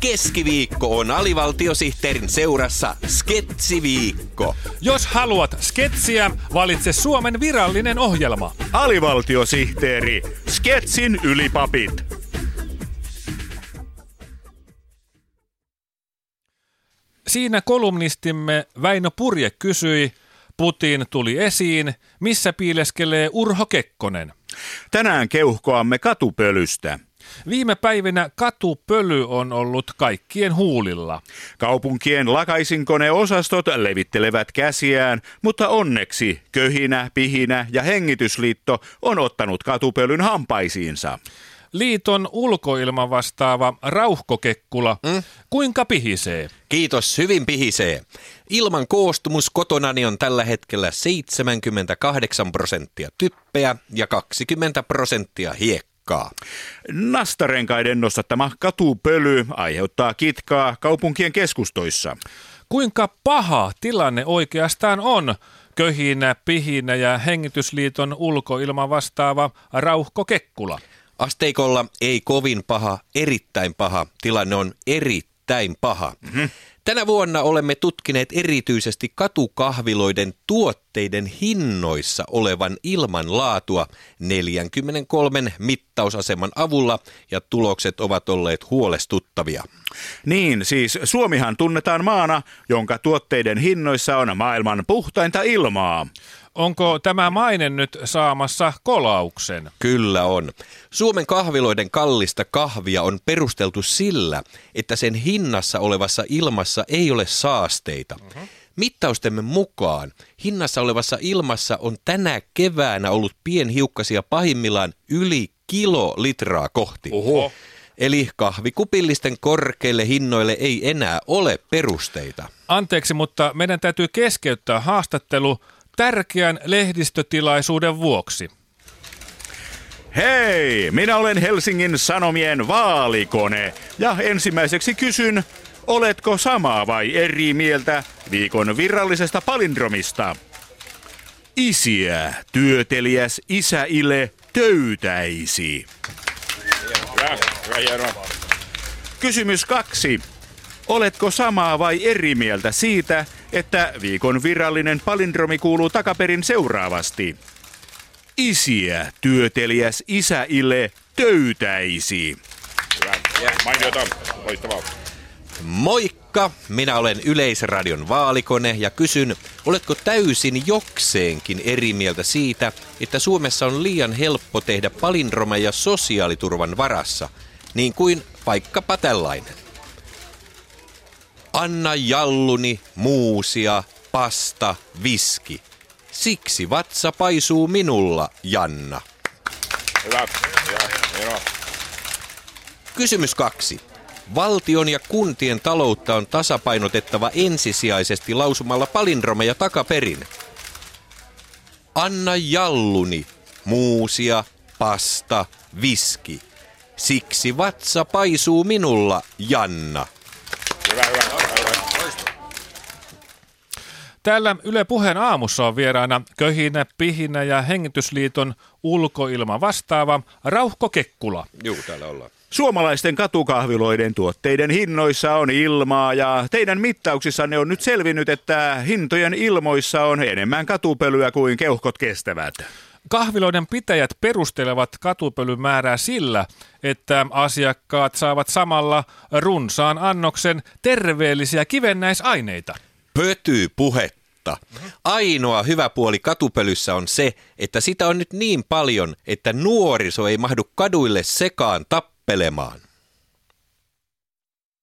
Keskiviikko on alivaltiosihteerin seurassa Sketsiviikko. Jos haluat sketsiä, valitse Suomen virallinen ohjelma. Alivaltiosihteeri, Sketsin ylipapit. Siinä kolumnistimme Väinö Purje kysyi, Putin tuli esiin, missä piileskelee Urho Kekkonen. Tänään keuhkoamme katupölystä. Viime päivinä katupöly on ollut kaikkien huulilla. Kaupunkien lakaisinkoneosastot levittelevät käsiään, mutta onneksi köhinä, pihinä ja hengitysliitto on ottanut katupölyn hampaisiinsa. Liiton ulkoilman vastaava Rauhko Kekkula, mm? kuinka pihisee? Kiitos, hyvin pihisee. Ilman koostumus kotonani on tällä hetkellä 78 prosenttia typpeä ja 20 prosenttia hiekkaa. Nastarenkaiden nostattama katupöly aiheuttaa kitkaa kaupunkien keskustoissa. Kuinka paha tilanne oikeastaan on? Köhinä, pihinä ja hengitysliiton ulkoilman vastaava Rauhko Kekkula. Asteikolla ei kovin paha, erittäin paha. Tilanne on erittäin paha. Mm-hmm. Tänä vuonna olemme tutkineet erityisesti katukahviloiden tuotteiden hinnoissa olevan ilmanlaatua 43 mittausaseman avulla ja tulokset ovat olleet huolestuttavia. Niin, siis Suomihan tunnetaan maana, jonka tuotteiden hinnoissa on maailman puhtainta ilmaa. Onko tämä maine nyt saamassa kolauksen? Kyllä on. Suomen kahviloiden kallista kahvia on perusteltu sillä, että sen hinnassa olevassa ilmassa ei ole saasteita. Uh-huh. Mittaustemme mukaan hinnassa olevassa ilmassa on tänä keväänä ollut pienhiukkasia pahimmillaan yli kilolitraa kohti. Oho. Eli kahvikupillisten korkeille hinnoille ei enää ole perusteita. Anteeksi, mutta meidän täytyy keskeyttää haastattelu tärkeän lehdistötilaisuuden vuoksi. Hei, minä olen Helsingin Sanomien vaalikone ja ensimmäiseksi kysyn, oletko samaa vai eri mieltä viikon virallisesta palindromista? Isiä, työteliäs isäille töytäisi. Kysymys kaksi. Oletko samaa vai eri mieltä siitä, että viikon virallinen palindromi kuuluu takaperin seuraavasti? Isiä työteliäs isäille töytäisi. Mainiota, loistavaa. Moikka, minä olen Yleisradion vaalikone ja kysyn, oletko täysin jokseenkin eri mieltä siitä, että Suomessa on liian helppo tehdä palindromeja sosiaaliturvan varassa, niin kuin vaikkapa tällainen. Anna jalluni, muusia, pasta, viski. Siksi vatsa paisuu minulla, Janna. Hyvä. Hyvä. Hienoa. Kysymys kaksi. Valtion ja kuntien taloutta on tasapainotettava ensisijaisesti lausumalla palindromeja takaperin. Anna jalluni, muusia, pasta, viski. Siksi vatsa paisuu minulla, Janna. Hyvä, hyvä. Täällä Yle Puheen aamussa on vieraana Köhinä, Pihinä ja Hengitysliiton ulkoilma vastaava Rauhko Kekkula. Juu, täällä ollaan. Suomalaisten katukahviloiden tuotteiden hinnoissa on ilmaa ja teidän mittauksissanne on nyt selvinnyt, että hintojen ilmoissa on enemmän katupölyä kuin keuhkot kestävät. Kahviloiden pitäjät perustelevat katupölyn määrää sillä, että asiakkaat saavat samalla runsaan annoksen terveellisiä kivennäisaineita. Pötyy puhetta. Ainoa hyvä puoli katupölyssä on se, että sitä on nyt niin paljon, että nuoriso ei mahdu kaduille sekaan tappelemaan.